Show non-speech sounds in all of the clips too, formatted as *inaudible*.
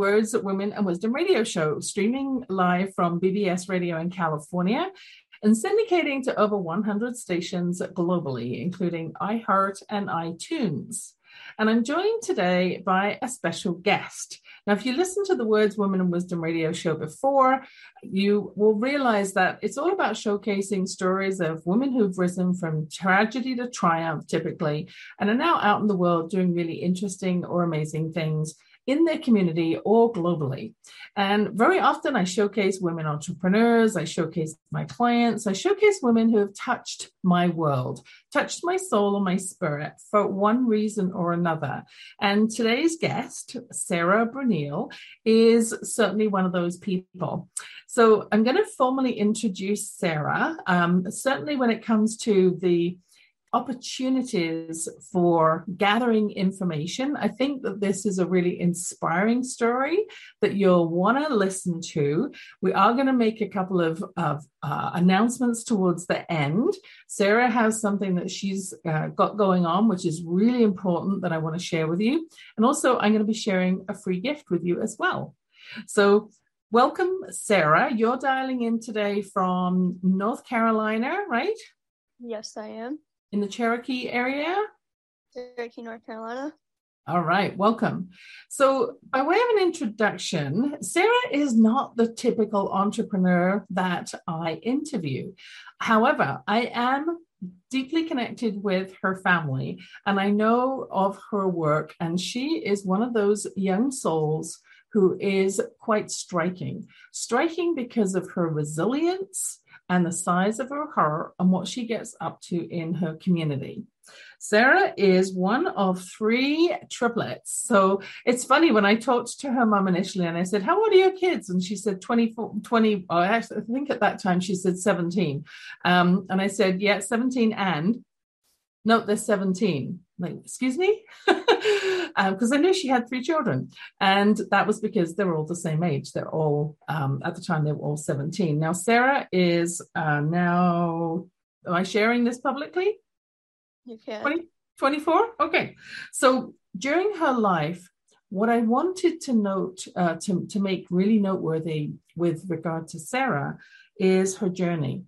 Words, Women, and Wisdom radio show, streaming live from BBS Radio in California and syndicating to over 100 stations globally, including iHeart and iTunes. And I'm joined today by a special guest. Now, if you listen to the Words, Women, and Wisdom radio show before, you will realize that it's all about showcasing stories of women who've risen from tragedy to triumph, typically, and are now out in the world doing really interesting or amazing things in their community or globally. And very often I showcase women entrepreneurs, I showcase my clients, I showcase women who have touched my world, touched my soul and my spirit for one reason or another. And today's guest, Sarah Bruneel, is certainly one of those people. So I'm going to formally introduce Sarah. Um, certainly when it comes to the opportunities for gathering information. I think that this is a really inspiring story that you'll want to listen to. We are going to make a couple of, of uh, announcements towards the end. Sarah has something that she's uh, got going on, which is really important that I want to share with you. And also, I'm going to be sharing a free gift with you as well. So, welcome, Sarah. You're dialing in today from North Carolina, right? Yes, I am in the Cherokee area? Cherokee, North Carolina. All right, welcome. So, by way of an introduction, Sarah is not the typical entrepreneur that I interview. However, I am deeply connected with her family and I know of her work, and she is one of those young souls who is quite striking. Striking because of her resilience and the size of her heart and what she gets up to in her community. Sarah is one of three triplets. So it's funny when I talked to her mom initially and I said, How old are your kids? And she said 24, 20. Oh, I think at that time she said 17. Um, and I said, Yeah, 17 and no, they're 17. Like, excuse me? Because *laughs* um, I knew she had three children. And that was because they were all the same age. They're all, um, at the time, they were all 17. Now, Sarah is uh, now, am I sharing this publicly? You can. 20, 24? Okay. So during her life, what I wanted to note, uh, to, to make really noteworthy with regard to Sarah, is her journey.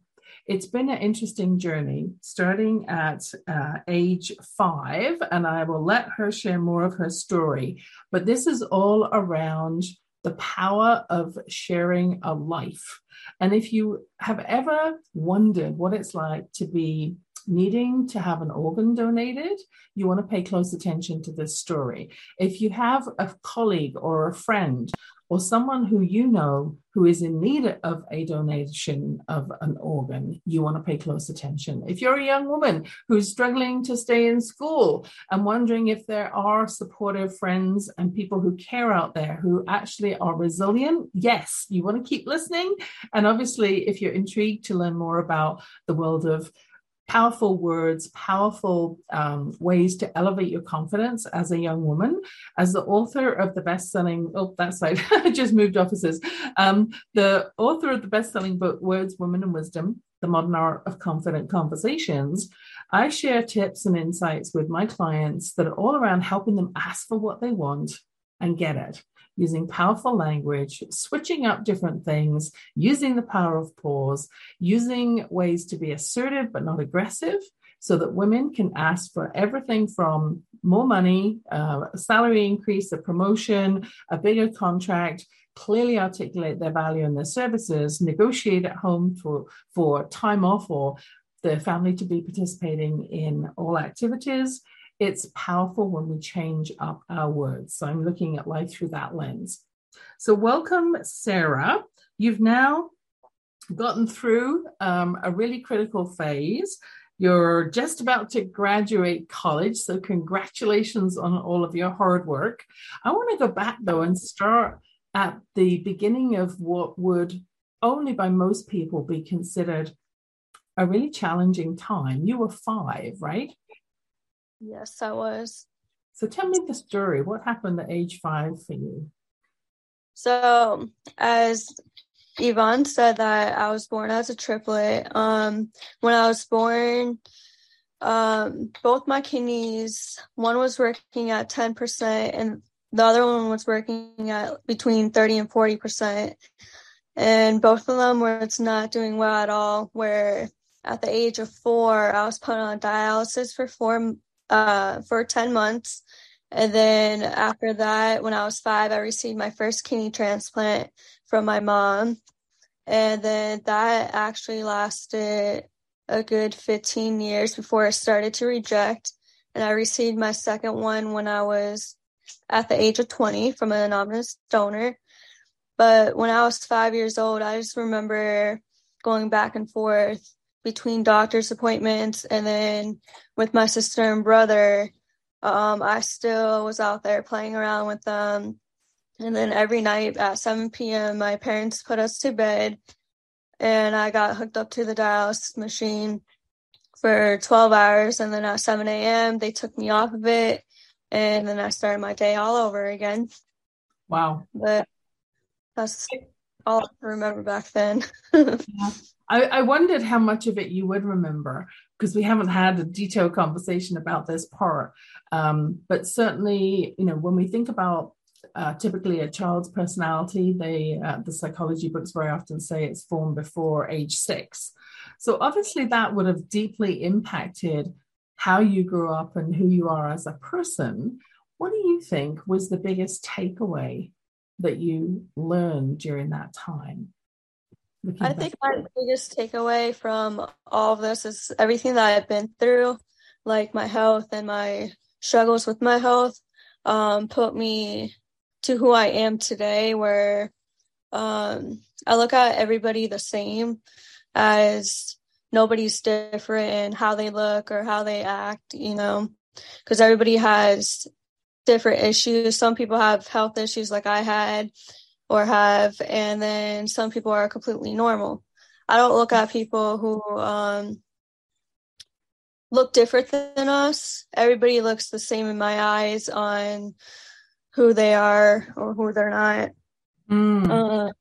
It's been an interesting journey, starting at uh, age five, and I will let her share more of her story. But this is all around the power of sharing a life. And if you have ever wondered what it's like to be needing to have an organ donated, you want to pay close attention to this story. If you have a colleague or a friend or someone who you know who is in need of a donation of an organ, you want to pay close attention. If you're a young woman who's struggling to stay in school and wondering if there are supportive friends and people who care out there who actually are resilient, yes, you want to keep listening. And obviously, if you're intrigued to learn more about the world of powerful words, powerful um, ways to elevate your confidence as a young woman. As the author of the best-selling, oh, that side, *laughs* just moved offices. Um, the author of the best-selling book, Words, Women, and Wisdom, The Modern Art of Confident Conversations, I share tips and insights with my clients that are all around helping them ask for what they want and get it using powerful language, switching up different things, using the power of pause, using ways to be assertive but not aggressive, so that women can ask for everything from more money, uh, a salary increase, a promotion, a bigger contract, clearly articulate their value and their services, negotiate at home for, for time off or the family to be participating in all activities, it's powerful when we change up our words. So I'm looking at life through that lens. So, welcome, Sarah. You've now gotten through um, a really critical phase. You're just about to graduate college, so congratulations on all of your hard work. I want to go back though and start at the beginning of what would only by most people be considered a really challenging time. You were five, right? Yes, I was. So tell me the story. What happened at age five for you? So, as Yvonne said, that I was born as a triplet. Um, when I was born, um, both my kidneys, one was working at 10%, and the other one was working at between 30 and 40 percent and both of them were it's not doing well at all where at the age of four i was put on dialysis for four uh for 10 months. And then after that when i was five i received my first kidney transplant from my mom. And then that actually lasted a good 15 years before it started to reject. And i received my second one when i was at the age of 20 from an anonymous donor. But when I was five years old, I just remember going back and forth between doctor's appointments and then with my sister and brother. Um, I still was out there playing around with them. And then every night at 7 p.m., my parents put us to bed and I got hooked up to the dialysis machine for 12 hours. And then at 7 a.m., they took me off of it and then I started my day all over again. Wow. But that's all I remember back then. *laughs* yeah. I, I wondered how much of it you would remember because we haven't had a detailed conversation about this part. Um, but certainly, you know, when we think about uh, typically a child's personality, they uh, the psychology books very often say it's formed before age six. So obviously, that would have deeply impacted how you grew up and who you are as a person, what do you think was the biggest takeaway that you learned during that time? I think my biggest takeaway from all of this is everything that I've been through, like my health and my struggles with my health, um, put me to who I am today, where um, I look at everybody the same as nobody's different in how they look or how they act, you know, because everybody has different issues. Some people have health issues like I had or have, and then some people are completely normal. I don't look at people who um, look different than us. Everybody looks the same in my eyes on who they are or who they're not. Mm. Uh,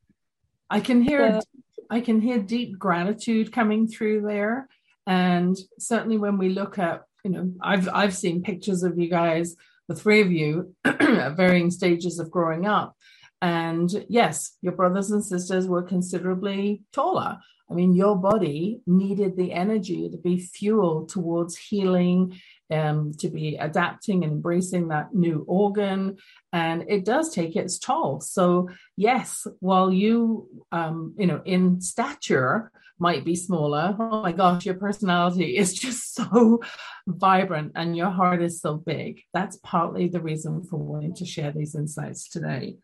I can hear I can hear deep gratitude coming through there. And certainly when we look at, you know, I've I've seen pictures of you guys, the three of you, *clears throat* at varying stages of growing up. And yes, your brothers and sisters were considerably taller. I mean, your body needed the energy to be fueled towards healing um, to be adapting and embracing that new organ. And it does take its toll. So, yes, while you, um, you know, in stature might be smaller, oh my gosh, your personality is *laughs* just so vibrant and your heart is so big. That's partly the reason for wanting to share these insights today.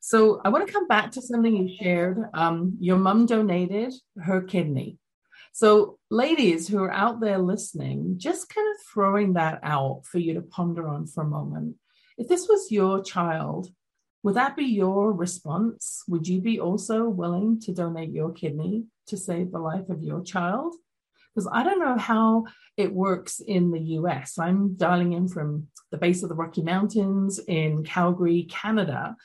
So, I want to come back to something you shared. Um, your mom donated her kidney. So, ladies who are out there listening, just kind of throwing that out for you to ponder on for a moment. If this was your child, would that be your response? Would you be also willing to donate your kidney to save the life of your child? Because I don't know how it works in the US. I'm dialing in from the base of the Rocky Mountains in Calgary, Canada.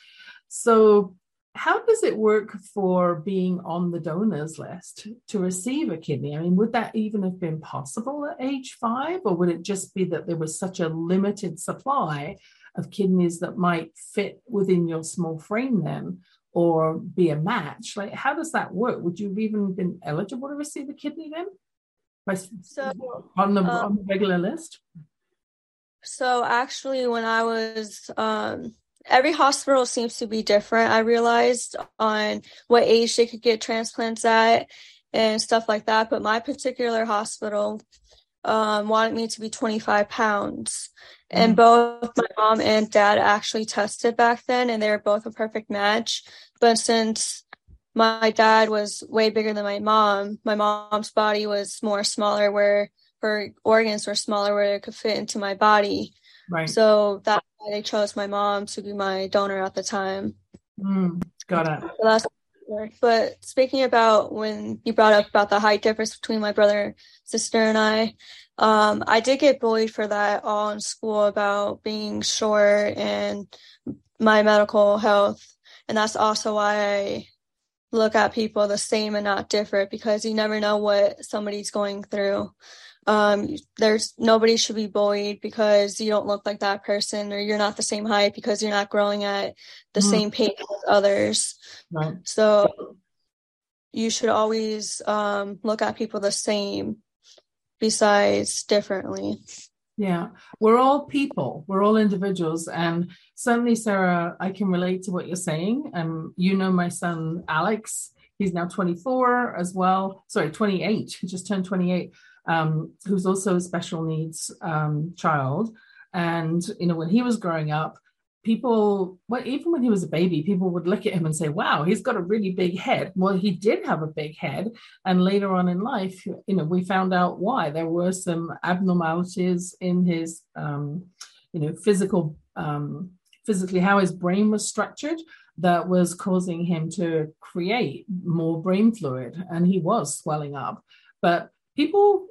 So how does it work for being on the donors list to receive a kidney? I mean, would that even have been possible at age five, or would it just be that there was such a limited supply of kidneys that might fit within your small frame then, or be a match? Like, how does that work? Would you have even been eligible to receive a kidney then? By, so on the um, on the regular list. So actually, when I was um, every hospital seems to be different. I realized on what age they could get transplants at and stuff like that. But my particular hospital um, wanted me to be 25 pounds. And both my mom and dad actually tested back then, and they were both a perfect match. But since my dad was way bigger than my mom, my mom's body was more smaller, where her organs were smaller, where it could fit into my body. Right. So that's why they chose my mom to be my donor at the time. Mm, got it. So that's but speaking about when you brought up about the height difference between my brother, sister, and I, um, I did get bullied for that all in school about being short and my medical health. And that's also why I look at people the same and not different because you never know what somebody's going through. um, there's nobody should be bullied because you don't look like that person or you're not the same height because you're not growing at the mm. same pace as others. Right. So you should always um, look at people the same besides differently. Yeah, we're all people, we're all individuals. And certainly, Sarah, I can relate to what you're saying. Um, you know, my son Alex, he's now 24 as well. Sorry, 28. He just turned 28 um, who's also a special needs um, child. And, you know, when he was growing up, people, well, even when he was a baby, people would look at him and say, wow, he's got a really big head. Well, he did have a big head. And later on in life, you know, we found out why. There were some abnormalities in his, um, you know, physical, um, physically, how his brain was structured that was causing him to create more brain fluid. And he was swelling up. But people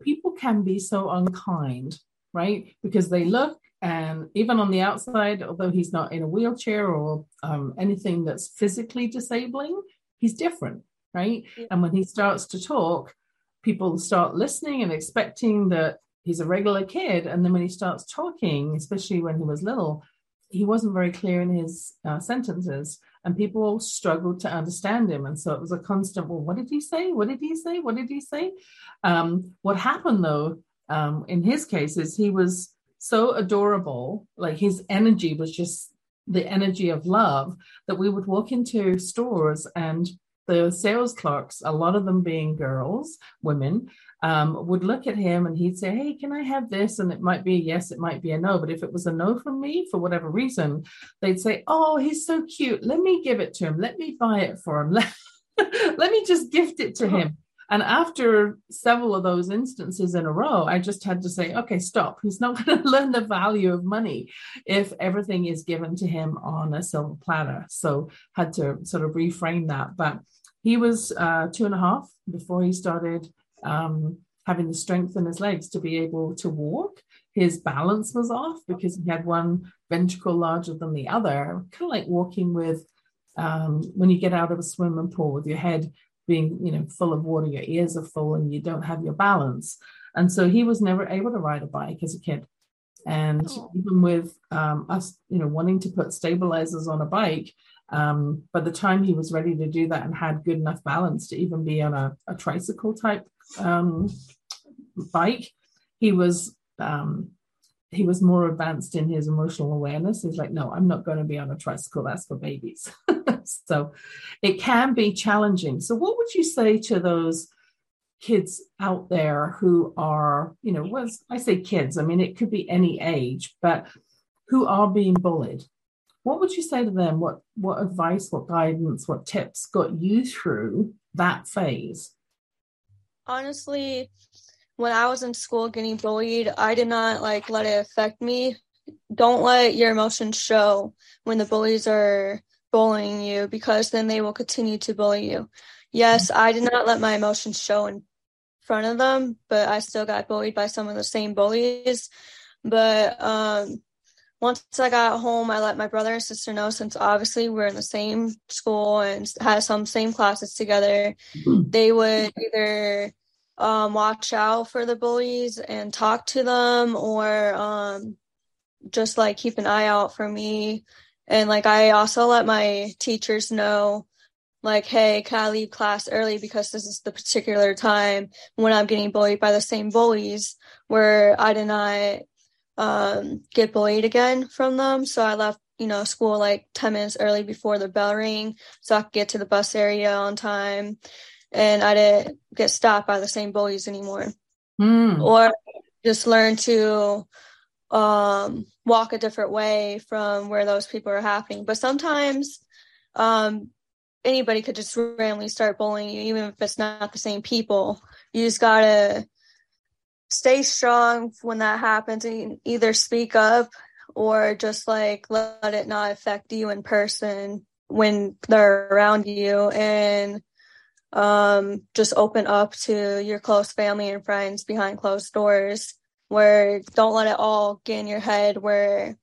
people can be so unkind, right? Because they look and even on the outside, although he's not in a wheelchair or um, anything that's physically disabling, he's different, right? Yeah. And when he starts to talk, people start listening and expecting that he's a regular kid. And then when he starts talking, especially when he was little, he wasn't very clear in his uh, sentences and people struggled to understand him. And so it was a constant, well, what did he say? What did he say? What did he say? Um, what happened though, um, in his case, is he was so adorable, like his energy was just the energy of love that we would walk into stores and the sales clerks, a lot of them being girls, women, um, would look at him and he'd say, Hey, can I have this? And it might be a yes, it might be a no. But if it was a no from me for whatever reason, they'd say, Oh, he's so cute. Let me give it to him. Let me buy it for him. Let, *laughs* let me just gift it to him. And after several of those instances in a row, I just had to say, okay, stop. He's not *laughs* going to learn the value of money if everything is given to him on a silver platter. So had to sort of reframe that. But he was uh, two and a half before he started um, having the strength in his legs to be able to walk. His balance was off because he had one ventricle larger than the other, kind of like walking with um, when you get out of a swimming pool with your head being, you know, full of water, your ears are full, and you don't have your balance. And so he was never able to ride a bike as a kid. And oh. even with um, us, you know, wanting to put stabilizers on a bike, um, by the time he was ready to do that and had good enough balance to even be on a, a tricycle type um, bike, he was um, he was more advanced in his emotional awareness. He's like, no, I'm not going to be on a tricycle. That's for babies. *laughs* so it can be challenging. So what would you say to those kids out there who are, you know, was I say kids, I mean it could be any age, but who are being bullied? What would you say to them? What what advice, what guidance, what tips got you through that phase? honestly, when I was in school getting bullied, I did not like let it affect me. Don't let your emotions show when the bullies are bullying you because then they will continue to bully you. Yes, I did not let my emotions show in front of them, but I still got bullied by some of the same bullies. But um, once I got home, I let my brother and sister know since obviously we're in the same school and had some same classes together. They would either um, watch out for the bullies and talk to them or um, just like keep an eye out for me. And like I also let my teachers know like, hey, can I leave class early because this is the particular time when I'm getting bullied by the same bullies where I did not um, get bullied again from them. So I left, you know, school like 10 minutes early before the bell ring so I could get to the bus area on time. And I didn't get stopped by the same bullies anymore. Mm. Or just learn to um, walk a different way from where those people are happening. But sometimes um, anybody could just randomly start bullying you, even if it's not the same people. You just gotta stay strong when that happens and either speak up or just like let it not affect you in person when they're around you and um, just open up to your close family and friends behind closed doors where don't let it all get in your head where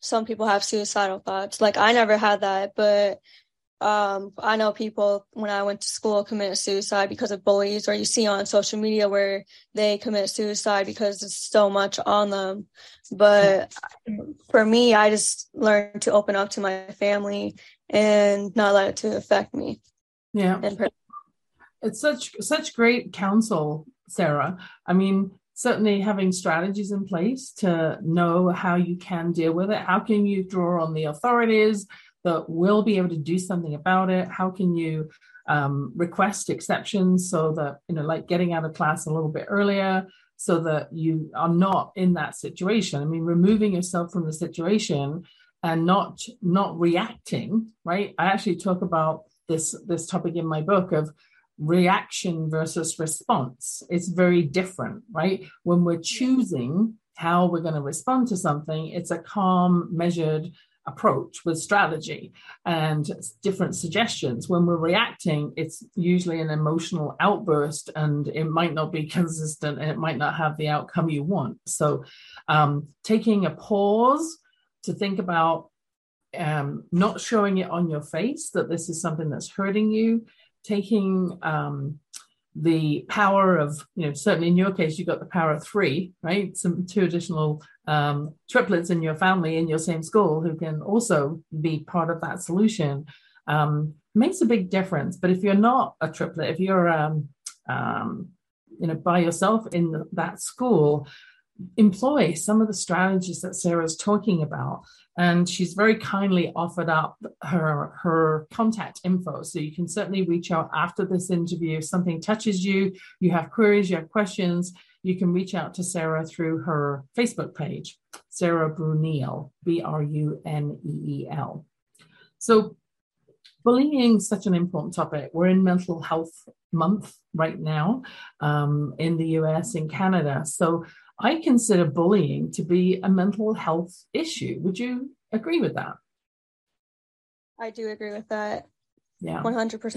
some people have suicidal thoughts like i never had that but um, I know people when I went to school committed suicide because of bullies, or you see on social media where they commit suicide because it's so much on them. But for me, I just learned to open up to my family and not let it to affect me. Yeah, it's such such great counsel, Sarah. I mean, certainly having strategies in place to know how you can deal with it. How can you draw on the authorities? that will be able to do something about it? How can you um, request exceptions so that, you know, like getting out of class a little bit earlier so that you are not in that situation? I mean, removing yourself from the situation and not not reacting, right? I actually talk about this this topic in my book of reaction versus response. It's very different, right? When we're choosing how we're going to respond to something, it's a calm, measured approach with strategy and different suggestions. When we're reacting, it's usually an emotional outburst and it might not be consistent and it might not have the outcome you want. So, um, taking a pause to think about um, not showing it on your face that this is something that's hurting you, taking um, the power of, you know, certainly in your case, you've got the power of three, right? Some two additional um, triplets in your family in your same school who can also be part of that solution um, makes a big difference. But if you're not a triplet, if you're, um, um you know, by yourself in that school, employ some of the strategies that Sarah's talking about. And she's very kindly offered up her her contact info. So you can certainly reach out after this interview. If something touches you, you have queries, you have questions, you can reach out to Sarah through her Facebook page, Sarah Bruneel, B R U N E E L. So bullying is such an important topic. We're in mental health month right now um, in the US, in Canada. So I consider bullying to be a mental health issue. Would you agree with that? I do agree with that. Yeah. 100%.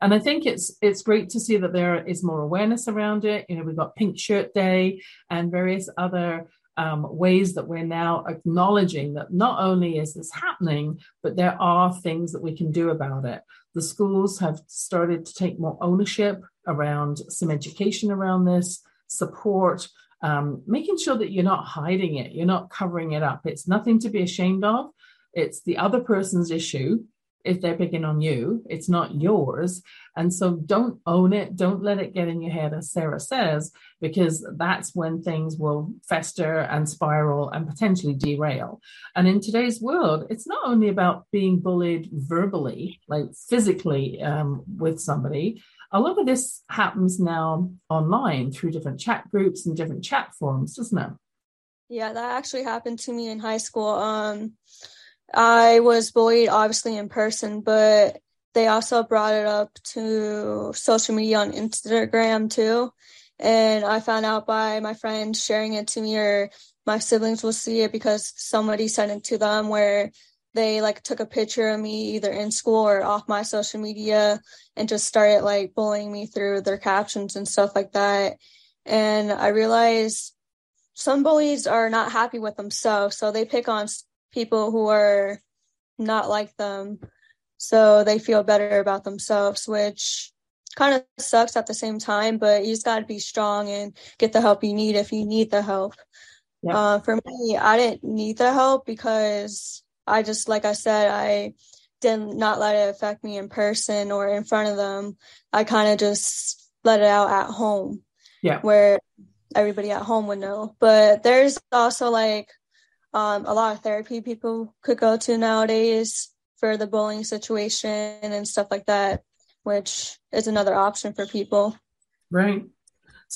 And I think it's it's great to see that there is more awareness around it. You know, we've got Pink Shirt Day and various other um, ways that we're now acknowledging that not only is this happening, but there are things that we can do about it. The schools have started to take more ownership around some education around this support, um, making sure that you're not hiding it, you're not covering it up. It's nothing to be ashamed of. It's the other person's issue if they're picking on you. It's not yours. And so don't own it. Don't let it get in your head, as Sarah says, because that's when things will fester and spiral and potentially derail. And in today's world, it's not only about being bullied verbally, like physically um, with somebody, a lot of this happens now online through different chat groups and different chat forums, doesn't it? Yeah, that actually happened to me in high school. Um, I was bullied obviously in person, but they also brought it up to social media on Instagram too. And I found out by my friends sharing it to me, or my siblings will see it because somebody sent it to them where they like took a picture of me either in school or off my social media and just started like bullying me through their captions and stuff like that. And I realized some bullies are not happy with themselves, so they pick on people who are not like them so they feel better about themselves, which kind of sucks at the same time, but you just got to be strong and get the help you need if you need the help. Yeah. Uh, for me, I didn't need the help because I just, like I said, I did not let it affect me in person or in front of them. I kind of just let it out at home. Yeah. Where everybody at home would know. But there's also like um, a lot of therapy people could go to nowadays for the bullying situation and stuff like that, which is another option for people. Right.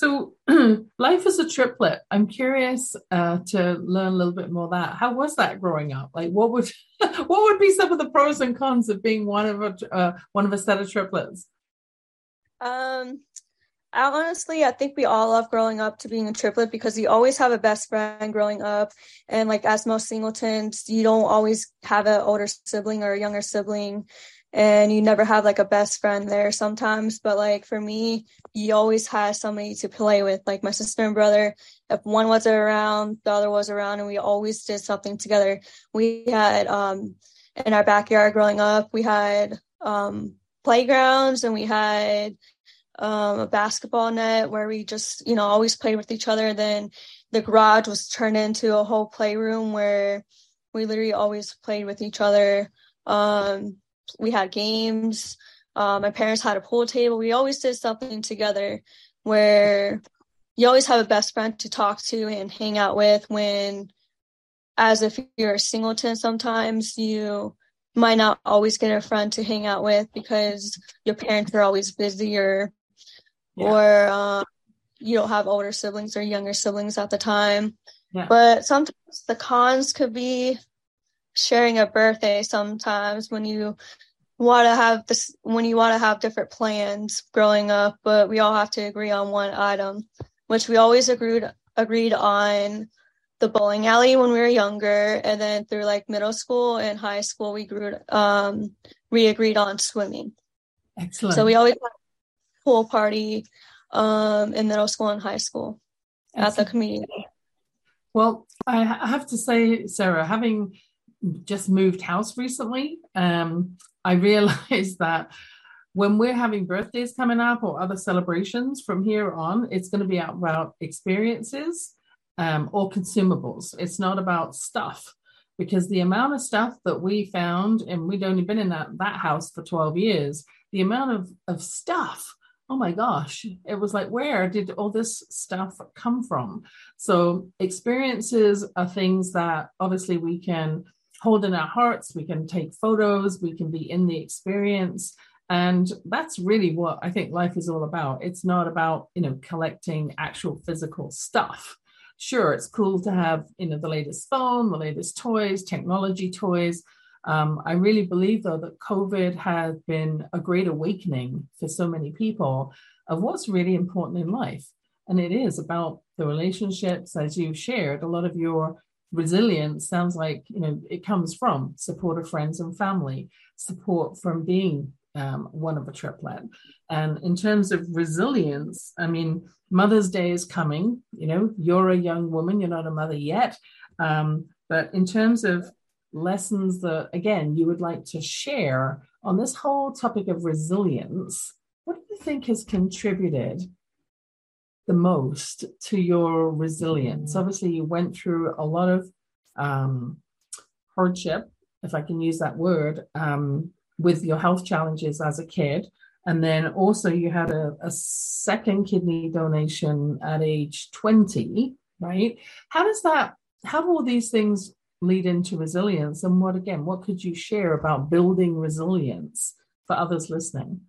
So, *clears throat* life as a triplet. I'm curious uh, to learn a little bit more that. How was that growing up? Like, what would *laughs* what would be some of the pros and cons of being one of a uh, one of a set of triplets? Um, I honestly, I think we all love growing up to being a triplet because you always have a best friend growing up, and like as most singletons, you don't always have an older sibling or a younger sibling and you never have like a best friend there sometimes but like for me you always had somebody to play with like my sister and brother if one wasn't around the other was around and we always did something together we had um in our backyard growing up. We had um, playgrounds and we had um, a basketball net where we just, you know, always played with each other. Then the garage was turned into a whole playroom where we literally always played with each other. Um, we had games. Uh, my parents had a pool table. We always did something together where you always have a best friend to talk to and hang out with when as if you're a singleton sometimes you might not always get a friend to hang out with because your parents are always busy or yeah. or uh, you don't have older siblings or younger siblings at the time yeah. but sometimes the cons could be sharing a birthday sometimes when you want to have this when you want to have different plans growing up but we all have to agree on one item which we always agreed agreed on the bowling alley when we were younger. And then through like middle school and high school we grew um we agreed on swimming. Excellent. So we always had a pool party um in middle school and high school excellent. at the community. Well i have to say sarah having just moved house recently um i realized that when we're having birthdays coming up or other celebrations from here on, it's going to be about experiences um, or consumables. It's not about stuff because the amount of stuff that we found, and we'd only been in that, that house for 12 years, the amount of, of stuff, oh my gosh, it was like, where did all this stuff come from? So, experiences are things that obviously we can hold in our hearts, we can take photos, we can be in the experience. And that's really what I think life is all about. It's not about, you know, collecting actual physical stuff. Sure, it's cool to have, you know, the latest phone, the latest toys, technology toys. Um, I really believe, though, that COVID has been a great awakening for so many people of what's really important in life. And it is about the relationships, as you shared, a lot of your resilience sounds like, you know, it comes from support of friends and family, support from being um, one of a triplet. And in terms of resilience, I mean, Mother's Day is coming. You know, you're a young woman, you're not a mother yet. Um, but in terms of lessons that, again, you would like to share on this whole topic of resilience, what do you think has contributed the most to your resilience? Obviously, you went through a lot of um, hardship, if I can use that word, um, with your health challenges as a kid. And then also you had a, a second kidney donation at age 20, right? How does that, how do all these things lead into resilience? And what, again, what could you share about building resilience for others listening?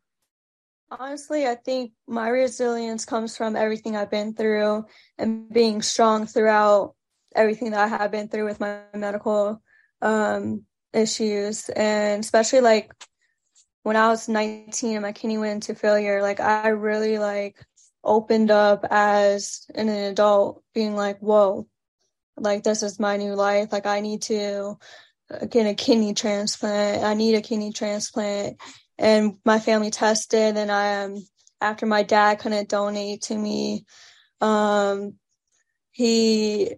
Honestly, I think my resilience comes from everything I've been through and being strong throughout everything that I have been through with my medical um, issues and especially like when I was 19 and my kidney went into failure, like I really like opened up as an adult being like, whoa, like this is my new life. Like I need to get a kidney transplant. I need a kidney transplant. And my family tested and I um after my dad couldn't donate to me, um he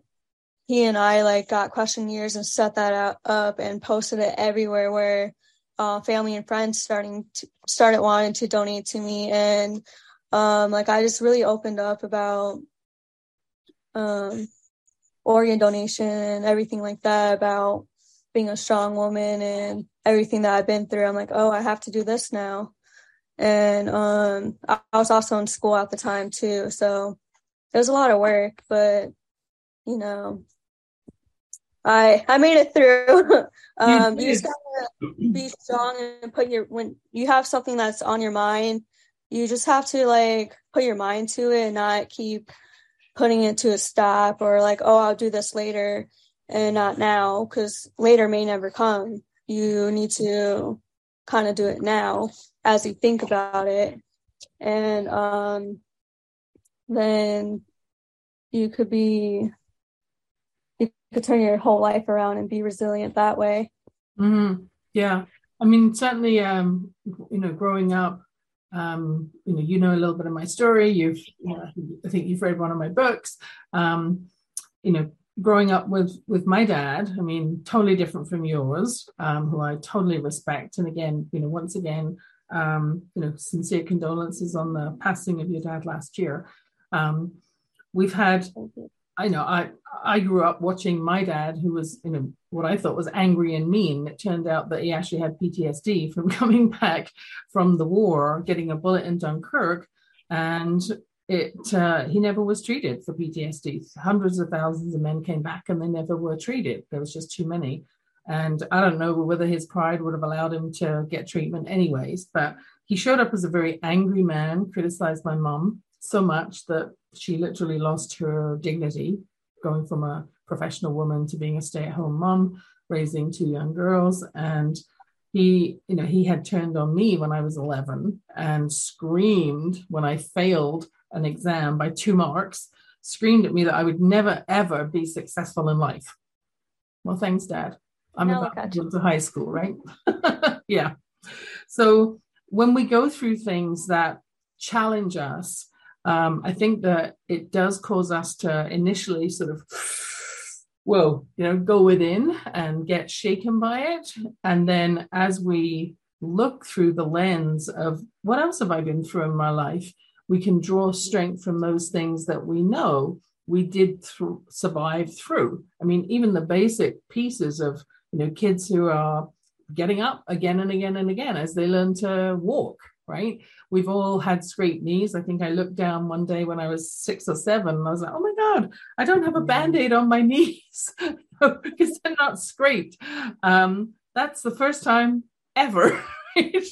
he and I like got questionnaires and set that out, up and posted it everywhere where uh, family and friends starting to started wanting to donate to me. And um, like I just really opened up about um, organ donation and everything like that about being a strong woman and everything that I've been through. I'm like, oh, I have to do this now. And um, I was also in school at the time too, so it was a lot of work, but you know, I I made it through. *laughs* um, you, you just gotta be strong and put your when you have something that's on your mind, you just have to like put your mind to it and not keep putting it to a stop or like oh I'll do this later and not now because later may never come. You need to kind of do it now as you think about it, and um, then you could be you could turn your whole life around and be resilient that way. Mm-hmm. Yeah, I mean, certainly, um, you know, growing up, um, you know, you know a little bit of my story. You've, you know, I think you've read one of my books. Um, you know, growing up with with my dad, I mean, totally different from yours, um, who I totally respect. And again, you know, once again, um, you know, sincere condolences on the passing of your dad last year. Um, we've had, I know, I I grew up watching my dad, who was, you know, what I thought was angry and mean. It turned out that he actually had PTSD from *laughs* coming back from the war, getting a bullet in Dunkirk, and it uh, he never was treated for PTSD. Hundreds of thousands of men came back and they never were treated. There was just too many. And I don't know whether his pride would have allowed him to get treatment anyways, but he showed up as a very angry man, criticized my mom so much that she literally lost her dignity, going from a professional woman to being a stay-at-home mom, raising two young girls. And he, you know, he had turned on me when I was 11 and screamed when I failed an exam by two marks, screamed at me that I would never, ever be successful in life. Well, thanks, Dad. I'm now about to go to high school, right? *laughs* yeah. So when we go through things that challenge us, um, I think that it does cause us to initially sort of, whoa, you know, go within and get shaken by it. And then as we look through the lens of what else have I been through in my life, we can draw strength from those things that we know we did th- survive through. I mean, even the basic pieces of you know kids who are getting up again and again and again as they learn to walk. Right? We've all had scraped knees. I think I looked down one day when I was six or seven, and I was like, "Oh my god, I don't have a band-aid on my *laughs* knees because they're not scraped." Um, that's the first time ever. *laughs* Right?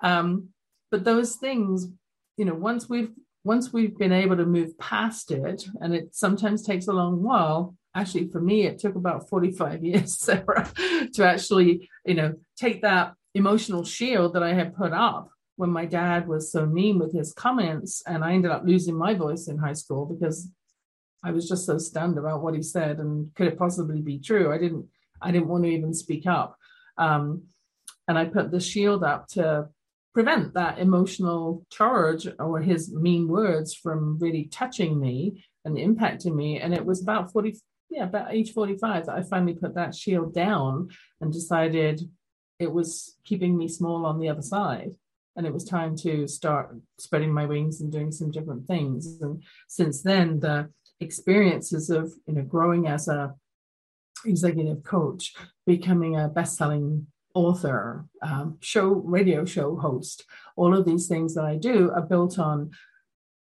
Um, but those things you know once we've once we've been able to move past it and it sometimes takes a long while actually for me it took about 45 *laughs* years sarah to actually you know take that emotional shield that i had put up when my dad was so mean with his comments and i ended up losing my voice in high school because i was just so stunned about what he said and could it possibly be true? I didn't i didn't want to even speak up. Um, and i put the shield up to prevent that emotional charge or his mean words from really touching me and impacting me. And it was about 40, yeah, about age 45 that I finally put that shield down and decided it was keeping me small on the other side. And it was time to start spreading my wings and doing some different things. And since then, the experiences of you know growing as a executive coach, becoming a best-selling author, um, show radio show host. All of these things that I do are built on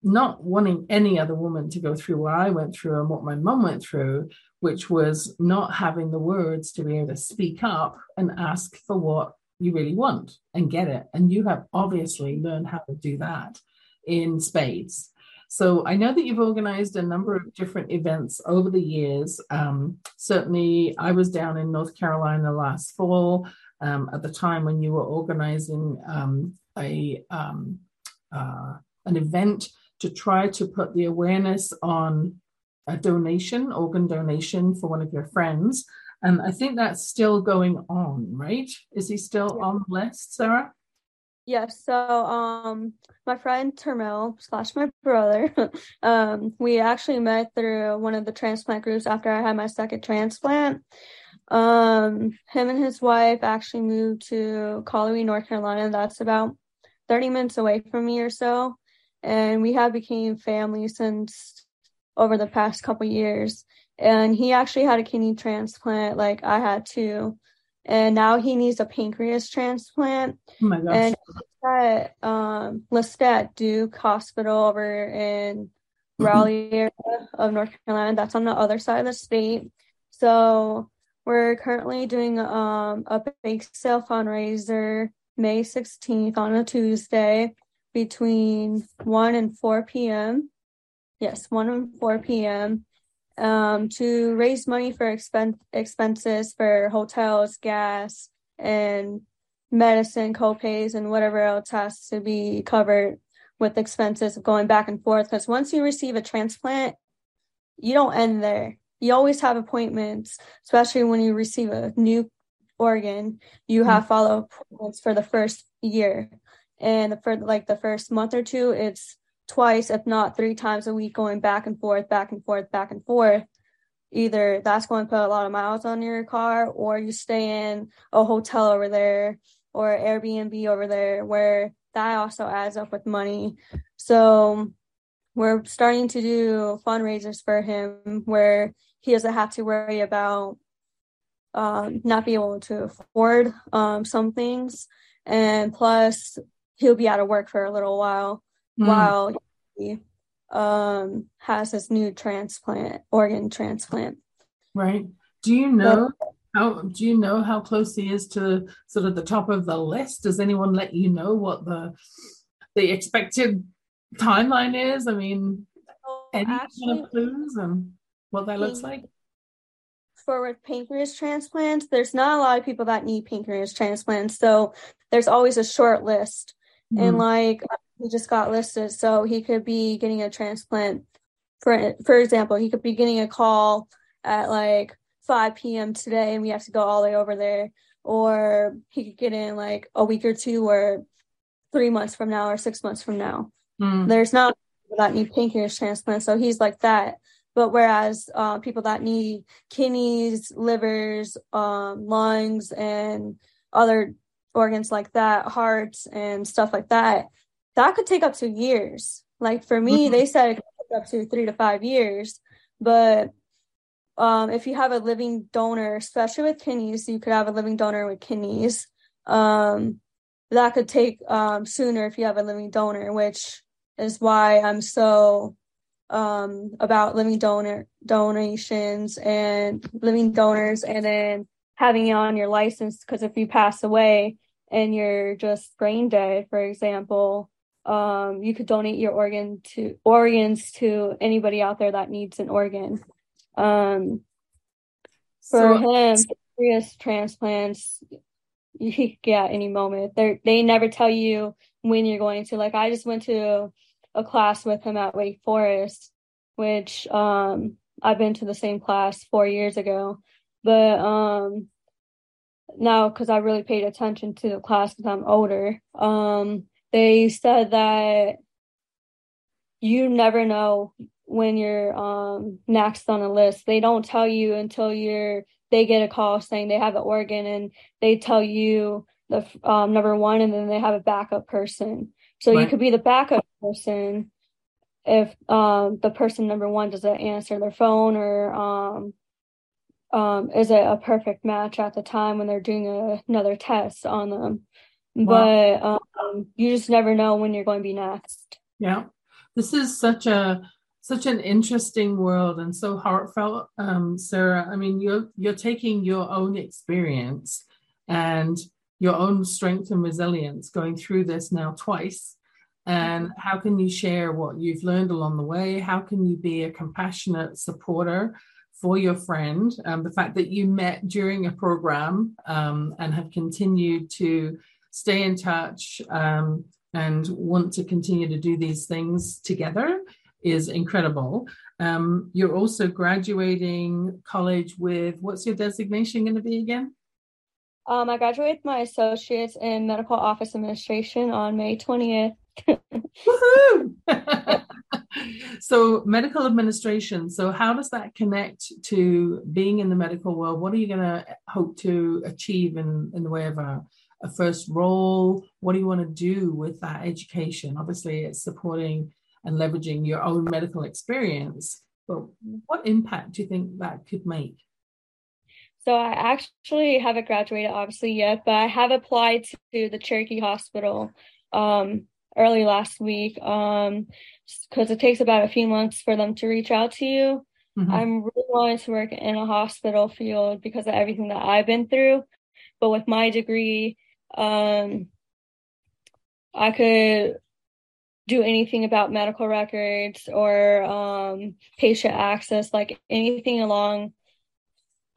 not wanting any other woman to go through what I went through and what my mum went through, which was not having the words to be able to speak up and ask for what you really want and get it. And you have obviously learned how to do that in spades. So I know that you've organized a number of different events over the years. Um, certainly, I was down in North Carolina last fall um, at the time when you were organizing um, a um, uh, an event to try to put the awareness on a donation, organ donation for one of your friends. And I think that's still going on, right? Is he still yeah. on the list, Sarah? Yes. So, um, my friend Termel slash my brother, *laughs* um, we actually met through one of the transplant groups after I had my second transplant. Um, him and his wife actually moved to Colony, North Carolina. That's about 30 minutes away from me or so. And we have became family since over the past couple years. And he actually had a kidney transplant, like I had too. And now he needs a pancreas transplant. Oh my gosh. And at um, listed at Duke Hospital over in Raleigh area of North Carolina. That's on the other side of the state. So we're currently doing um, a bake sale fundraiser May 16th on a Tuesday between 1 and 4 p.m. Yes, 1 and 4 p.m. Um, to raise money for expen- expenses for hotels, gas, and medicine copays and whatever else has to be covered with expenses of going back and forth. Because once you receive a transplant, you don't end there you always have appointments, especially when you receive a new organ. You mm-hmm. have follow appointments for the first year, and for like the first month or two, it's twice, if not three times a week, going back and forth, back and forth, back and forth. either that's going to put a lot of miles on your car or you stay in a hotel over there or Airbnb over there where that also adds up with money. So we're starting to do fundraisers for him where he doesn't have to worry about um, not being able to afford um, some things. And plus, he'll be out of work for a little while mm. while he um, has his new transplant, organ transplant. Right. Do you know but, how? Do you know how close he is to sort of the top of the list? Does anyone let you know what the the expected timeline is? I mean, any kind of clues and what that looks like? For with pancreas transplants, there's not a lot of people that need pancreas transplants, so there's always a short list. Mm-hmm. And like he just got listed, so he could be getting a transplant. For for example, he could be getting a call at like 5 p.m. today, and we have to go all the way over there, or he could get in like a week or two, or three months from now, or six months from now. Mm. There's not that need pancreas transplant, so he's like that. But whereas uh, people that need kidneys, livers, um, lungs, and other organs like that, hearts and stuff like that, that could take up to years. Like for me, mm-hmm. they said it could take up to three to five years. But um, if you have a living donor, especially with kidneys, you could have a living donor with kidneys. Um, that could take um, sooner if you have a living donor, which is why I'm so um, about living donor donations and living donors, and then having it on your license. Because if you pass away, and you're just brain dead, for example, um, you could donate your organ to organs to anybody out there that needs an organ. Um, for so, him, pancreas transplants, you could get any moment. They they never tell you when you're going to. Like I just went to a class with him at Wake Forest, which um I've been to the same class four years ago, but um now because I really paid attention to the class because I'm older. Um, they said that you never know when you're um, next on a list. They don't tell you until you're they get a call saying they have an organ and they tell you the um, number one and then they have a backup person. So right. you could be the backup person if um, the person number one doesn't answer their phone or um, um, is it a perfect match at the time when they're doing a, another test on them. Wow. But um, you just never know when you're going to be next. Yeah, this is such a such an interesting world and so heartfelt, um, Sarah. I mean, you're you're taking your own experience and your own strength and resilience going through this now twice. And how can you share what you've learned along the way? How can you be a compassionate supporter for your friend, um, the fact that you met during a program um, and have continued to stay in touch um, and want to continue to do these things together is incredible. Um, you're also graduating college with what's your designation going to be again? Um, I graduated my associates in medical office administration on May 20th. Woohoo! *laughs* so medical administration so how does that connect to being in the medical world what are you going to hope to achieve in, in the way of a, a first role what do you want to do with that education obviously it's supporting and leveraging your own medical experience but what impact do you think that could make so I actually haven't graduated obviously yet, but I have applied to the Cherokee Hospital um, early last week um because it takes about a few months for them to reach out to you mm-hmm. i'm really wanting to work in a hospital field because of everything that i've been through but with my degree um i could do anything about medical records or um patient access like anything along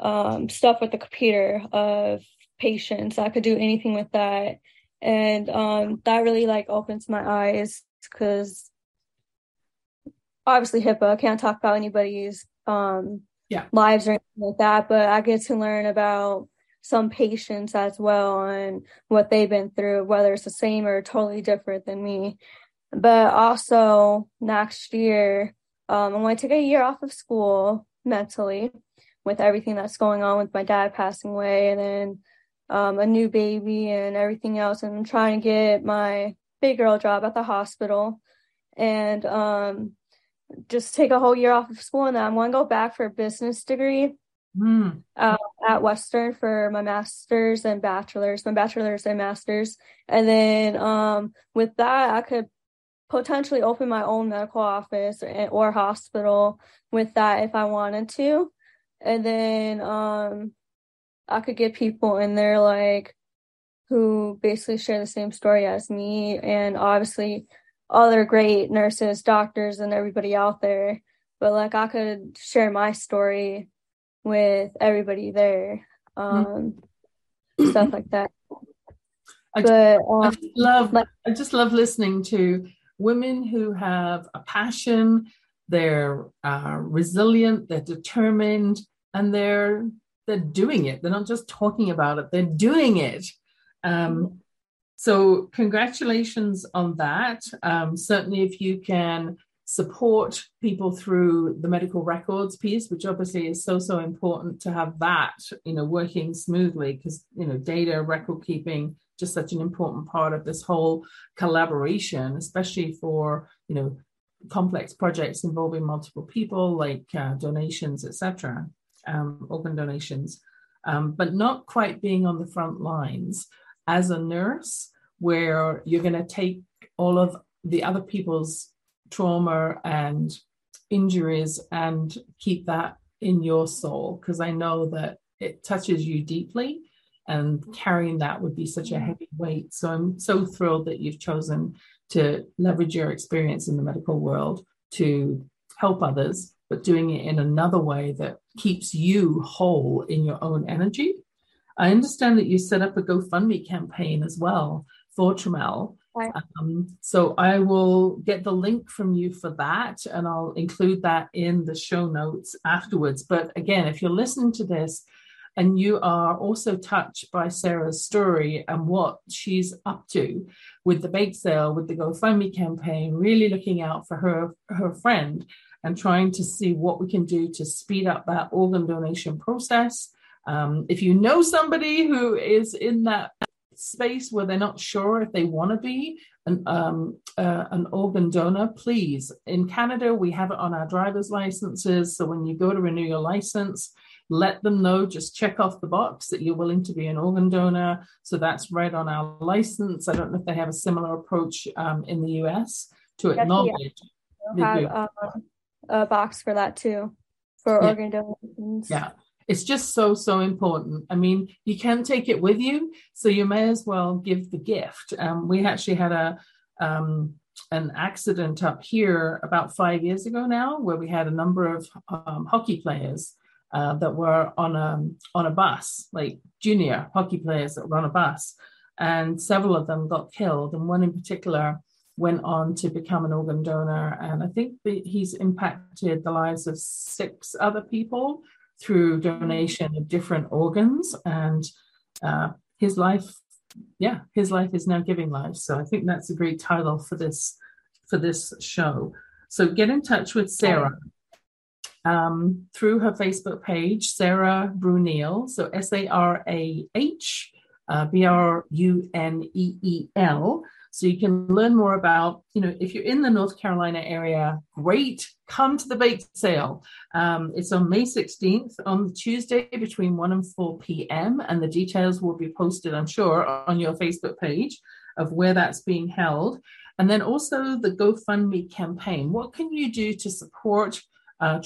um stuff with the computer of patients i could do anything with that and um, that really like opens my eyes because obviously HIPAA can't talk about anybody's um, yeah. lives or anything like that, but I get to learn about some patients as well and what they've been through, whether it's the same or totally different than me. But also next year, um, I'm going to take a year off of school mentally with everything that's going on with my dad passing away and then um, a new baby and everything else. And I'm trying to get my big girl job at the hospital and um, just take a whole year off of school. And then I'm going to go back for a business degree mm. uh, at Western for my master's and bachelor's, my bachelor's and master's. And then um, with that, I could potentially open my own medical office or, or hospital with that if I wanted to. And then um, I could get people in there like who basically share the same story as me and obviously other great nurses, doctors and everybody out there. But like I could share my story with everybody there. Mm-hmm. Um mm-hmm. stuff like that. I but um, I love like, I just love listening to women who have a passion, they're uh, resilient, they're determined, and they're they're doing it. They're not just talking about it; they're doing it. Um, so, congratulations on that. Um, certainly, if you can support people through the medical records piece, which obviously is so so important to have that you know working smoothly because you know data record keeping just such an important part of this whole collaboration, especially for you know complex projects involving multiple people like uh, donations, etc um, organ donations, um, but not quite being on the front lines as a nurse, where you're going to take all of the other people's trauma and injuries and keep that in your soul. Because I know that it touches you deeply and carrying that would be such a heavy weight. So I'm so thrilled that you've chosen to leverage your experience in the medical world to help others but doing it in another way that keeps you whole in your own energy. I understand that you set up a GoFundMe campaign as well for Tramiel. Right. Um, so I will get the link from you for that and I'll include that in the show notes afterwards. But again, if you're listening to this and you are also touched by Sarah's story and what she's up to with the bake sale, with the GoFundMe campaign, really looking out for her her friend, and trying to see what we can do to speed up that organ donation process. Um, if you know somebody who is in that space where they're not sure if they want to be an, um, uh, an organ donor, please. In Canada, we have it on our driver's licenses. So when you go to renew your license, let them know, just check off the box that you're willing to be an organ donor. So that's right on our license. I don't know if they have a similar approach um, in the US to acknowledge. Have, um, a box for that too, for yeah. organ donations. Yeah. It's just so, so important. I mean, you can take it with you, so you may as well give the gift. Um, we actually had a um, an accident up here about five years ago now, where we had a number of um, hockey players uh, that were on a on a bus, like junior hockey players that were on a bus, and several of them got killed, and one in particular went on to become an organ donor. And I think he's impacted the lives of six other people through donation of different organs. And uh, his life, yeah, his life is now giving life. So I think that's a great title for this for this show. So get in touch with Sarah. Um, through her Facebook page, Sarah Bruneel. So S A R A H uh, B R U N E E L. So you can learn more about, you know, if you're in the North Carolina area, great, come to the bake sale. Um, it's on May 16th on Tuesday between 1 and 4 p.m. And the details will be posted, I'm sure, on your Facebook page of where that's being held. And then also the GoFundMe campaign. What can you do to support uh,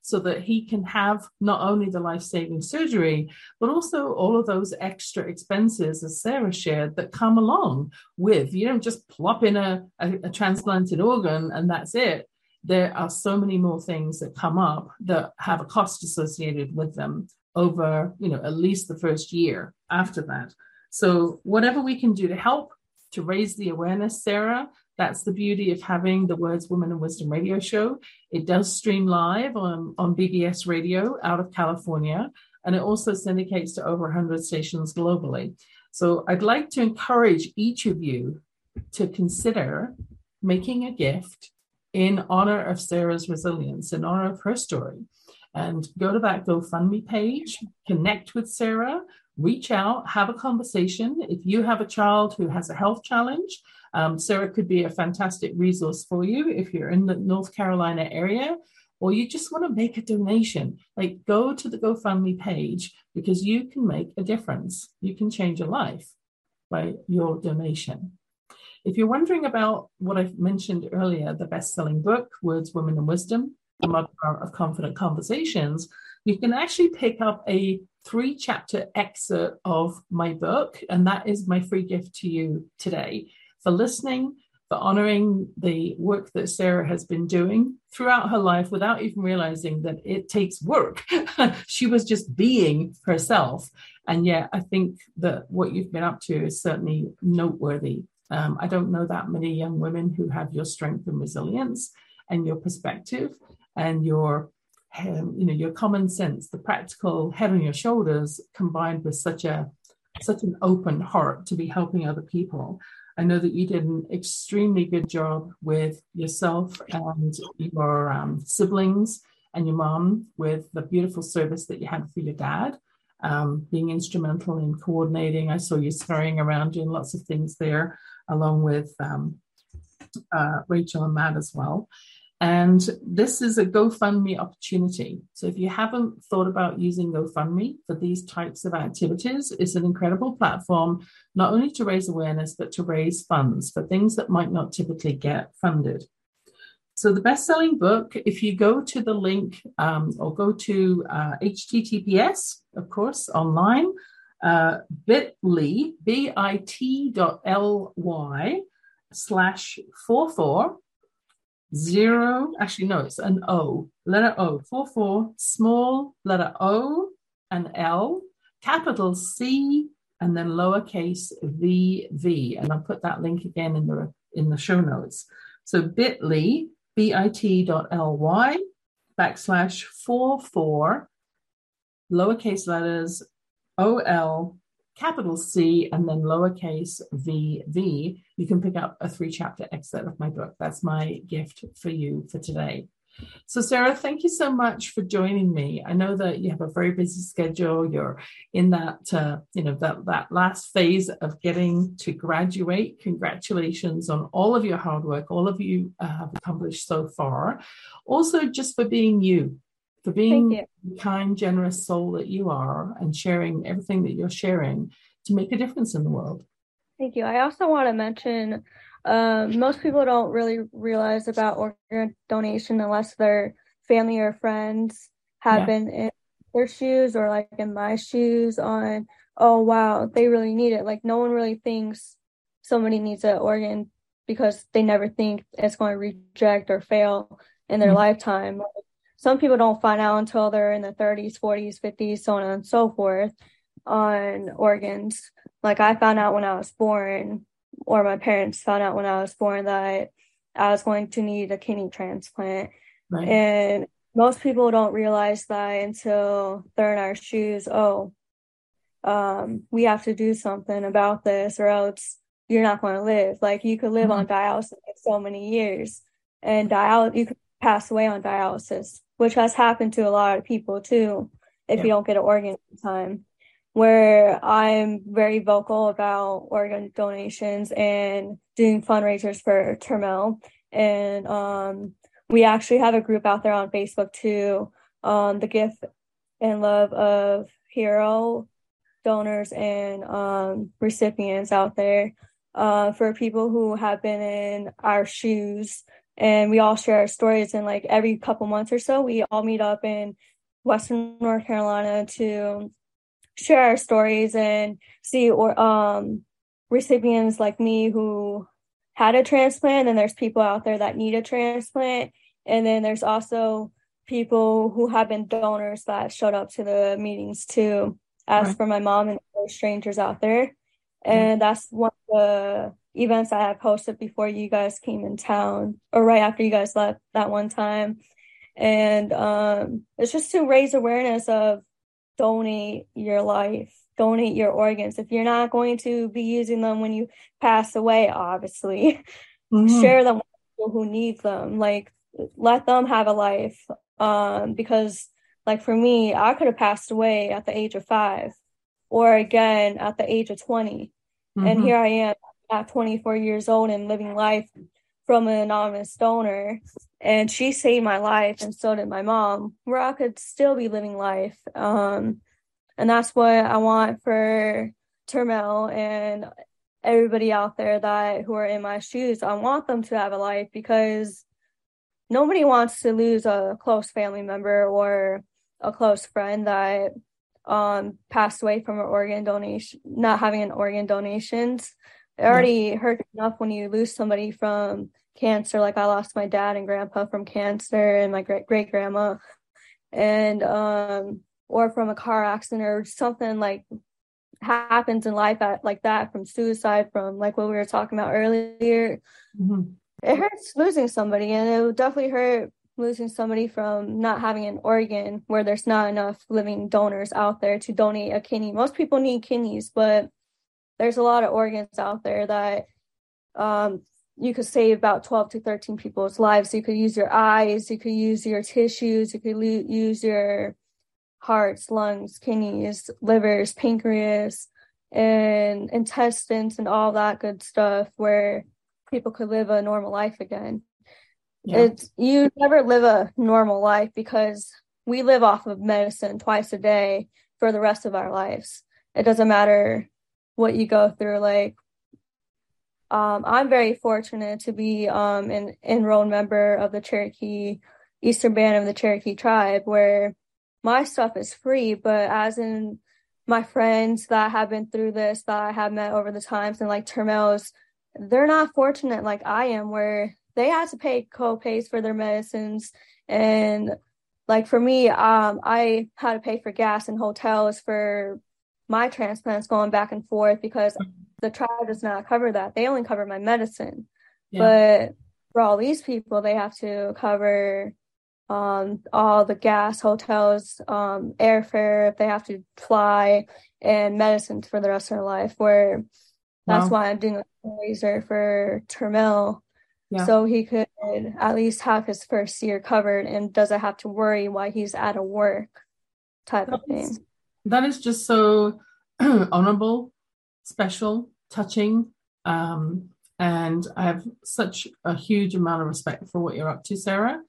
so that he can have not only the life saving surgery, but also all of those extra expenses, as Sarah shared, that come along with. You don't just plop in a, a, a transplanted organ and that's it. There are so many more things that come up that have a cost associated with them over, you know, at least the first year after that. So, whatever we can do to help to raise the awareness, Sarah, that's the beauty of having the Words, Women and Wisdom radio show. It does stream live on, on BBS radio out of California, and it also syndicates to over 100 stations globally. So I'd like to encourage each of you to consider making a gift in honor of Sarah's resilience, in honor of her story. and go to that GoFundMe page, connect with Sarah, reach out, have a conversation. If you have a child who has a health challenge, um, Sarah could be a fantastic resource for you if you're in the North Carolina area or you just want to make a donation. Like go to the GoFundMe page because you can make a difference. You can change a life by your donation. If you're wondering about what I've mentioned earlier, the best selling book, Words, Women, and Wisdom, The Modern Art of Confident Conversations, you can actually pick up a three chapter excerpt of my book, and that is my free gift to you today for listening, for honoring the work that Sarah has been doing throughout her life without even realizing that it takes work. *laughs* she was just being herself. And yet, I think that what you've been up to is certainly noteworthy. Um, I don't know that many young women who have your strength and resilience and your perspective and your um, you know your common sense the practical head on your shoulders combined with such a such an open heart to be helping other people I know that you did an extremely good job with yourself and your um, siblings and your mom with the beautiful service that you had for your dad, um, being instrumental in coordinating. I saw you scurrying around doing lots of things there, along with um, uh, Rachel and Matt as well. And this is a GoFundMe opportunity. So if you haven't thought about using GoFundMe for these types of activities, it's an incredible platform, not only to raise awareness, but to raise funds for things that might not typically get funded. So the best-selling book, if you go to the link um, or go to uh, HTTPS, of course, online, uh, bit.ly, B-I-T dot L-Y slash four four zero, actually, no, it's an O, letter O, four, four, small letter O and L, capital C, and then lowercase v, v. And I'll put that link again in the, in the show notes. So bit.ly, bit.ly, backslash four, four, lowercase letters, OL, capital C and then lowercase v v, you can pick up a three chapter excerpt of my book. That's my gift for you for today. So, Sarah, thank you so much for joining me. I know that you have a very busy schedule. You're in that, uh, you know, that that last phase of getting to graduate. Congratulations on all of your hard work, all of you uh, have accomplished so far. Also, just for being you, for being the kind, generous soul that you are and sharing everything that you're sharing to make a difference in the world. Thank you. I also want to mention um, most people don't really realize about organ donation unless their family or friends have yeah. been in their shoes or like in my shoes on, oh, wow, they really need it. Like, no one really thinks somebody needs an organ because they never think it's going to reject or fail in their mm-hmm. lifetime some people don't find out until they're in the 30s, 40s, 50s, so on and so forth on organs. Like I found out when I was born, or my parents found out when I was born that I was going to need a kidney transplant. Right. And most people don't realize that until they're in our shoes. Oh, um, we have to do something about this, or else you're not going to live. Like you could live mm-hmm. on dialysis for so many years, and dial you could pass away on dialysis which has happened to a lot of people too if yeah. you don't get an organ in time where i'm very vocal about organ donations and doing fundraisers for Turmel and um, we actually have a group out there on facebook too um, the gift and love of hero donors and um, recipients out there uh, for people who have been in our shoes and we all share our stories and like every couple months or so we all meet up in western north carolina to share our stories and see or um recipients like me who had a transplant and there's people out there that need a transplant and then there's also people who have been donors that showed up to the meetings too as right. for my mom and strangers out there and that's one of the events I had posted before you guys came in town or right after you guys left that one time. And um, it's just to raise awareness of donate your life, donate your organs. If you're not going to be using them when you pass away, obviously, *laughs* mm-hmm. share them with people who need them. Like, let them have a life um, because like for me, I could have passed away at the age of five or again at the age of 20. Mm-hmm. And here I am at 24 years old and living life from an anonymous donor. And she saved my life, and so did my mom, where I could still be living life. Um, and that's what I want for Turmel and everybody out there that who are in my shoes. I want them to have a life because nobody wants to lose a close family member or a close friend that um passed away from an organ donation not having an organ donations. It already hurts enough when you lose somebody from cancer. Like i lost my dad and grandpa from cancer and my great great grandma. And um or from a car accident or something like happens in life at, like that from suicide from like what we were talking about earlier. Mm-hmm. it hurts losing somebody and it would definitely hurt losing somebody from not having an organ where there's not enough living donors out there to donate a kidney most people need kidneys but there's a lot of organs out there that um, you could save about 12 to 13 people's lives you could use your eyes you could use your tissues you could use your hearts, lungs, kidneys, livers, pancreas, and intestines, and all that good stuff where people could live a normal life again. Yeah. It's you never live a normal life because we live off of medicine twice a day for the rest of our lives. It doesn't matter what you go through. Like, um, I'm very fortunate to be um, an enrolled member of the Cherokee Eastern Band of the Cherokee Tribe, where my stuff is free, but as in my friends that have been through this that I have met over the times and like Turmel's, they're not fortunate like I am where they had to pay co-pays for their medicines and like for me, um, I had to pay for gas and hotels for my transplants going back and forth because the tribe does not cover that. They only cover my medicine. Yeah. But for all these people, they have to cover um, all the gas, hotels, um, airfare if they have to fly, and medicines for the rest of their life. Where that's wow. why I'm doing a fundraiser for Turmel, yeah. so he could at least have his first year covered and doesn't have to worry why he's out of work, type that of thing. Is, that is just so *clears throat* honorable, special, touching. Um, and I have such a huge amount of respect for what you're up to, Sarah.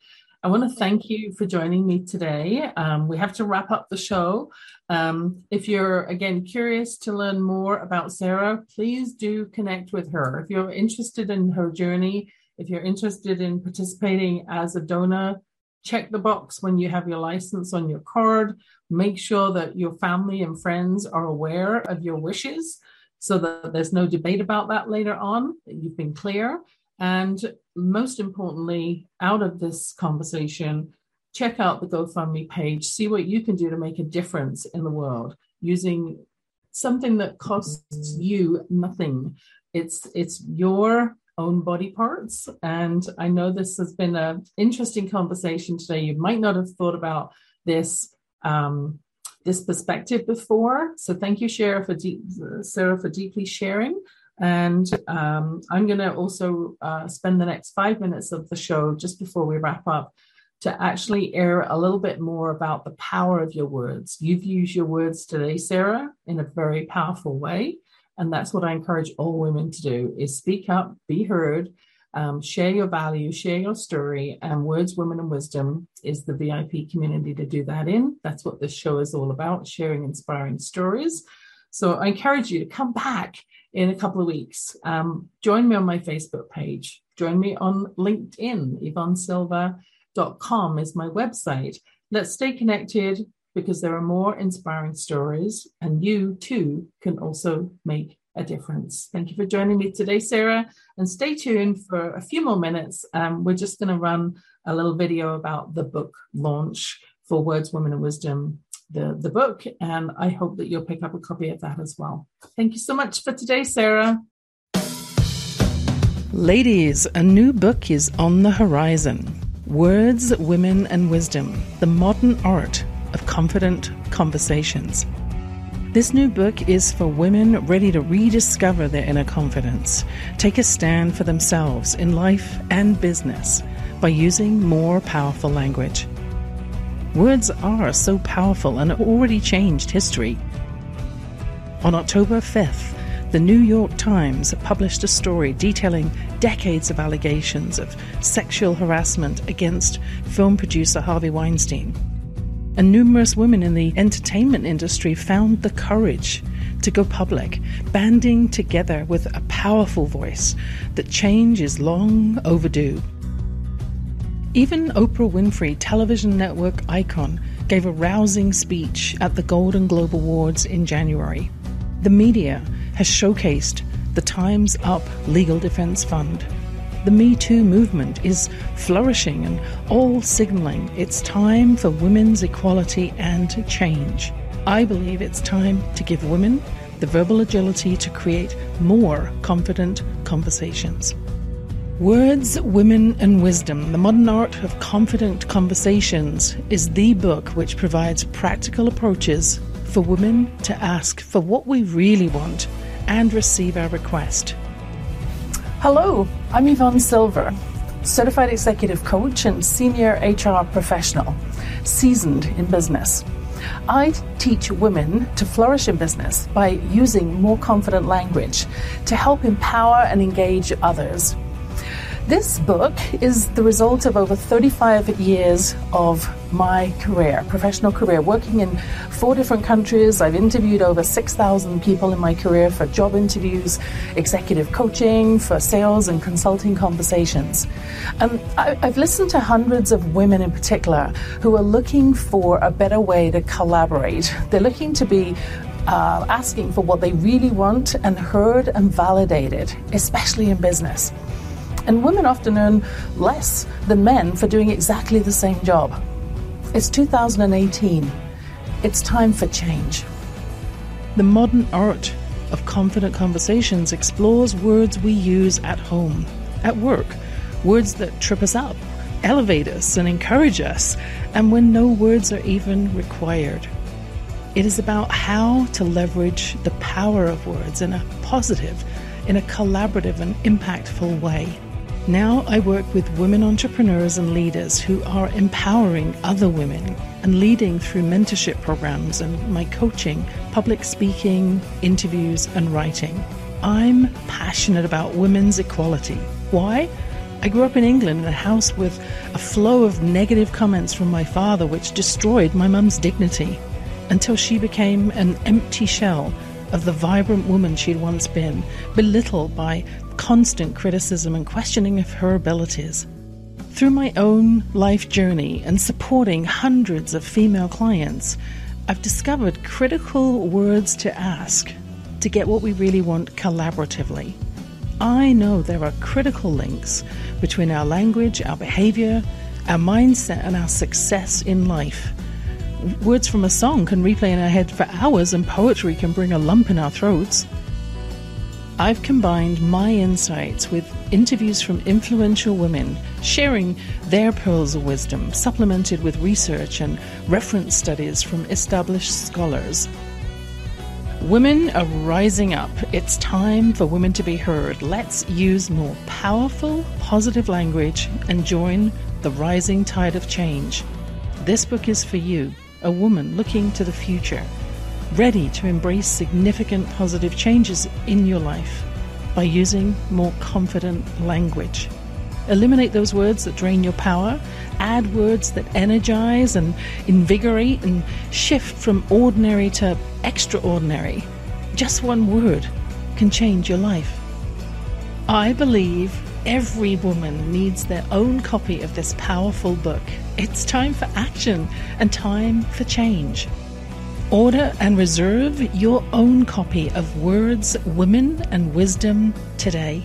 I want to thank you for joining me today. Um, we have to wrap up the show. Um, if you're, again, curious to learn more about Sarah, please do connect with her. If you're interested in her journey, if you're interested in participating as a donor, check the box when you have your license on your card. Make sure that your family and friends are aware of your wishes so that there's no debate about that later on, that you've been clear. And most importantly, out of this conversation, check out the GoFundMe page, see what you can do to make a difference in the world using something that costs you nothing. It's it's your own body parts. And I know this has been an interesting conversation today. You might not have thought about this um, this perspective before. So thank you, Sarah, for deep, Sarah, for deeply sharing. And um, I'm going to also uh, spend the next five minutes of the show just before we wrap up to actually air a little bit more about the power of your words. You've used your words today, Sarah, in a very powerful way. And that's what I encourage all women to do is speak up, be heard, um, share your value, share your story. And Words, Women and Wisdom is the VIP community to do that in. That's what this show is all about, sharing inspiring stories. So I encourage you to come back in a couple of weeks. Um, join me on my Facebook page. Join me on LinkedIn. YvonneSilver.com is my website. Let's stay connected because there are more inspiring stories, and you too can also make a difference. Thank you for joining me today, Sarah. And stay tuned for a few more minutes. Um, we're just going to run a little video about the book launch for Words, Women, and Wisdom the, the book, and I hope that you'll pick up a copy of that as well. Thank you so much for today, Sarah. Ladies, a new book is on the horizon Words, Women, and Wisdom The Modern Art Confident Conversations. This new book is for women ready to rediscover their inner confidence, take a stand for themselves in life and business by using more powerful language. Words are so powerful and already changed history. On October 5th, the New York Times published a story detailing decades of allegations of sexual harassment against film producer Harvey Weinstein. And numerous women in the entertainment industry found the courage to go public, banding together with a powerful voice that change is long overdue. Even Oprah Winfrey, television network icon, gave a rousing speech at the Golden Globe Awards in January. The media has showcased the Time's Up Legal Defense Fund. The Me Too movement is flourishing and all signaling it's time for women's equality and change. I believe it's time to give women the verbal agility to create more confident conversations. Words, Women and Wisdom The Modern Art of Confident Conversations is the book which provides practical approaches for women to ask for what we really want and receive our request. Hello, I'm Yvonne Silver, certified executive coach and senior HR professional, seasoned in business. I teach women to flourish in business by using more confident language to help empower and engage others this book is the result of over 35 years of my career, professional career, working in four different countries. I've interviewed over 6,000 people in my career for job interviews, executive coaching, for sales and consulting conversations. And I've listened to hundreds of women in particular who are looking for a better way to collaborate. They're looking to be uh, asking for what they really want and heard and validated, especially in business. And women often earn less than men for doing exactly the same job. It's 2018. It's time for change. The modern art of confident conversations explores words we use at home, at work, words that trip us up, elevate us, and encourage us, and when no words are even required. It is about how to leverage the power of words in a positive, in a collaborative, and impactful way. Now I work with women entrepreneurs and leaders who are empowering other women and leading through mentorship programs and my coaching, public speaking, interviews, and writing. I'm passionate about women's equality. Why? I grew up in England in a house with a flow of negative comments from my father, which destroyed my mum's dignity until she became an empty shell of the vibrant woman she'd once been, belittled by constant criticism and questioning of her abilities. Through my own life journey and supporting hundreds of female clients, I've discovered critical words to ask to get what we really want collaboratively. I know there are critical links between our language, our behavior, our mindset, and our success in life. Words from a song can replay in our head for hours, and poetry can bring a lump in our throats. I've combined my insights with interviews from influential women sharing their pearls of wisdom, supplemented with research and reference studies from established scholars. Women are rising up. It's time for women to be heard. Let's use more powerful, positive language and join the rising tide of change. This book is for you, a woman looking to the future ready to embrace significant positive changes in your life by using more confident language. Eliminate those words that drain your power, add words that energize and invigorate, and shift from ordinary to extraordinary. Just one word can change your life. I believe every woman needs their own copy of this powerful book. It's time for action and time for change. Order and reserve your own copy of Words, Women, and Wisdom today.